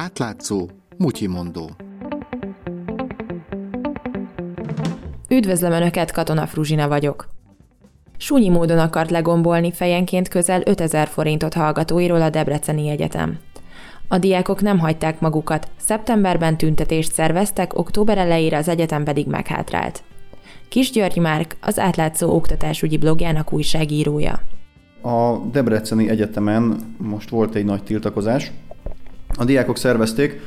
Átlátszó, mutyimondó. Üdvözlöm Önöket, Katona Fruzsina vagyok. Súnyi módon akart legombolni fejenként közel 5000 forintot hallgatóiról a Debreceni Egyetem. A diákok nem hagyták magukat, szeptemberben tüntetést szerveztek, október elejére az egyetem pedig meghátrált. Kis György Márk az átlátszó oktatásügyi blogjának újságírója. A Debreceni Egyetemen most volt egy nagy tiltakozás. A diákok szervezték,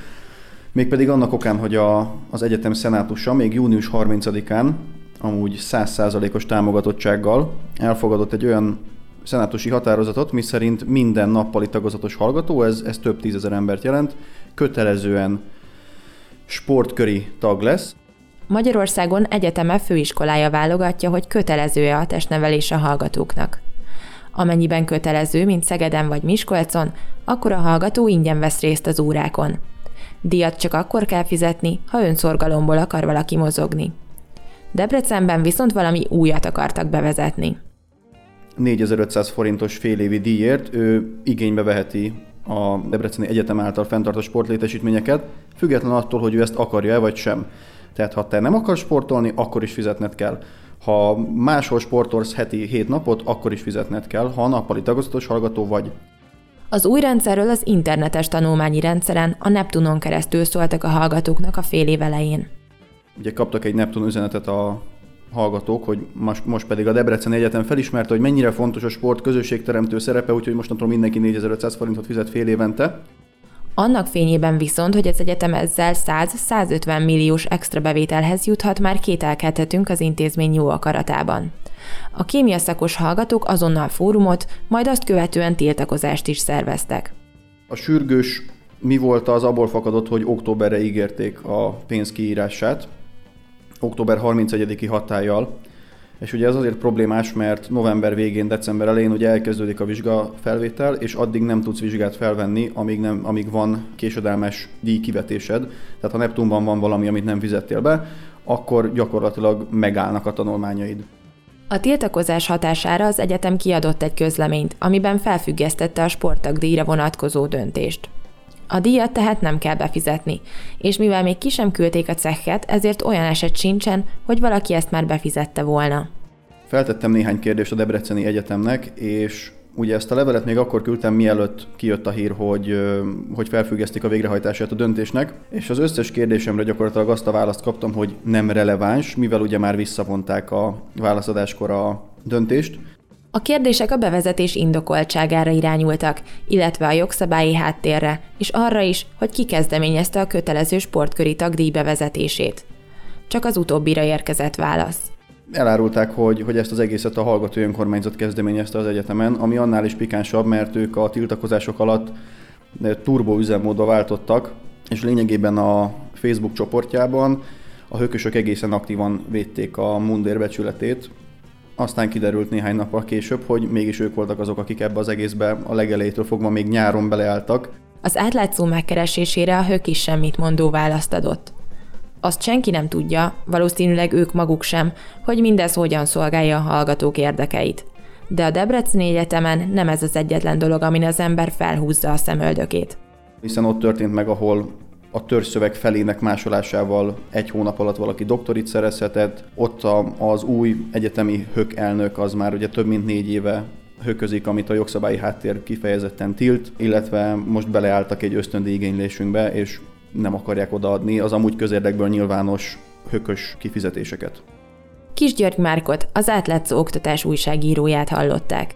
mégpedig annak okán, hogy a, az egyetem szenátusa még június 30-án amúgy 100%-os támogatottsággal elfogadott egy olyan szenátusi határozatot, miszerint minden nappali tagozatos hallgató, ez, ez több tízezer embert jelent, kötelezően sportköri tag lesz. Magyarországon egyeteme főiskolája válogatja, hogy kötelező-e a testnevelés a hallgatóknak. Amennyiben kötelező, mint Szegeden vagy Miskolcon, akkor a hallgató ingyen vesz részt az órákon. Díjat csak akkor kell fizetni, ha önszorgalomból akar valaki mozogni. Debrecenben viszont valami újat akartak bevezetni. 4500 forintos félévi díjért ő igénybe veheti a Debreceni Egyetem által fenntartott sportlétesítményeket, független attól, hogy ő ezt akarja-e vagy sem. Tehát ha te nem akarsz sportolni, akkor is fizetned kell. Ha máshol sportolsz heti 7 napot, akkor is fizetned kell, ha nappali tagozatos hallgató vagy. Az új rendszerről az internetes tanulmányi rendszeren a Neptunon keresztül szóltak a hallgatóknak a fél év elején. Ugye kaptak egy Neptun üzenetet a hallgatók, hogy most, most pedig a Debrecen Egyetem felismerte, hogy mennyire fontos a sport közösségteremtő szerepe, úgyhogy mostantól mindenki 4500 forintot fizet fél évente. Annak fényében viszont, hogy az egyetem ezzel 100-150 milliós extra bevételhez juthat, már kételkedhetünk az intézmény jó akaratában. A kémia szakos hallgatók azonnal fórumot, majd azt követően tiltakozást is szerveztek. A sürgős mi volt az abból fakadott, hogy októberre ígérték a pénz kiírását, október 31-i hatállyal, és ugye ez azért problémás, mert november végén, december elején ugye elkezdődik a vizsga felvétel, és addig nem tudsz vizsgát felvenni, amíg, nem, amíg van késedelmes díj kivetésed. Tehát ha Neptunban van valami, amit nem fizettél be, akkor gyakorlatilag megállnak a tanulmányaid. A tiltakozás hatására az egyetem kiadott egy közleményt, amiben felfüggesztette a sporttagdíjra vonatkozó döntést. A díjat tehát nem kell befizetni, és mivel még ki sem küldték a cekket, ezért olyan eset sincsen, hogy valaki ezt már befizette volna. Feltettem néhány kérdést a Debreceni Egyetemnek, és ugye ezt a levelet még akkor küldtem, mielőtt kijött a hír, hogy, hogy felfüggesztik a végrehajtását a döntésnek, és az összes kérdésemre gyakorlatilag azt a választ kaptam, hogy nem releváns, mivel ugye már visszavonták a válaszadáskor a döntést, a kérdések a bevezetés indokoltságára irányultak, illetve a jogszabályi háttérre, és arra is, hogy ki kezdeményezte a kötelező sportköri tagdíj bevezetését. Csak az utóbbira érkezett válasz. Elárulták, hogy, hogy ezt az egészet a hallgató önkormányzat kezdeményezte az egyetemen, ami annál is pikánsabb, mert ők a tiltakozások alatt turbo üzemmódba váltottak, és lényegében a Facebook csoportjában a hökösök egészen aktívan védték a mundér becsületét, aztán kiderült néhány nappal később, hogy mégis ők voltak azok, akik ebbe az egészbe a legelejétől fogva még nyáron beleálltak. Az átlátszó megkeresésére a hök is semmit mondó választ adott. Azt senki nem tudja, valószínűleg ők maguk sem, hogy mindez hogyan szolgálja a hallgatók érdekeit. De a Debreceni Egyetemen nem ez az egyetlen dolog, amin az ember felhúzza a szemöldökét. Hiszen ott történt meg, ahol a törzszöveg felének másolásával egy hónap alatt valaki doktorit szerezhetett. Ott a, az új egyetemi hök elnök az már ugye több mint négy éve höközik, amit a jogszabályi háttér kifejezetten tilt, illetve most beleálltak egy ösztöndi igénylésünkbe, és nem akarják odaadni az amúgy közérdekből nyilvános hökös kifizetéseket. Kis György Márkot, az átlátszó oktatás újságíróját hallották.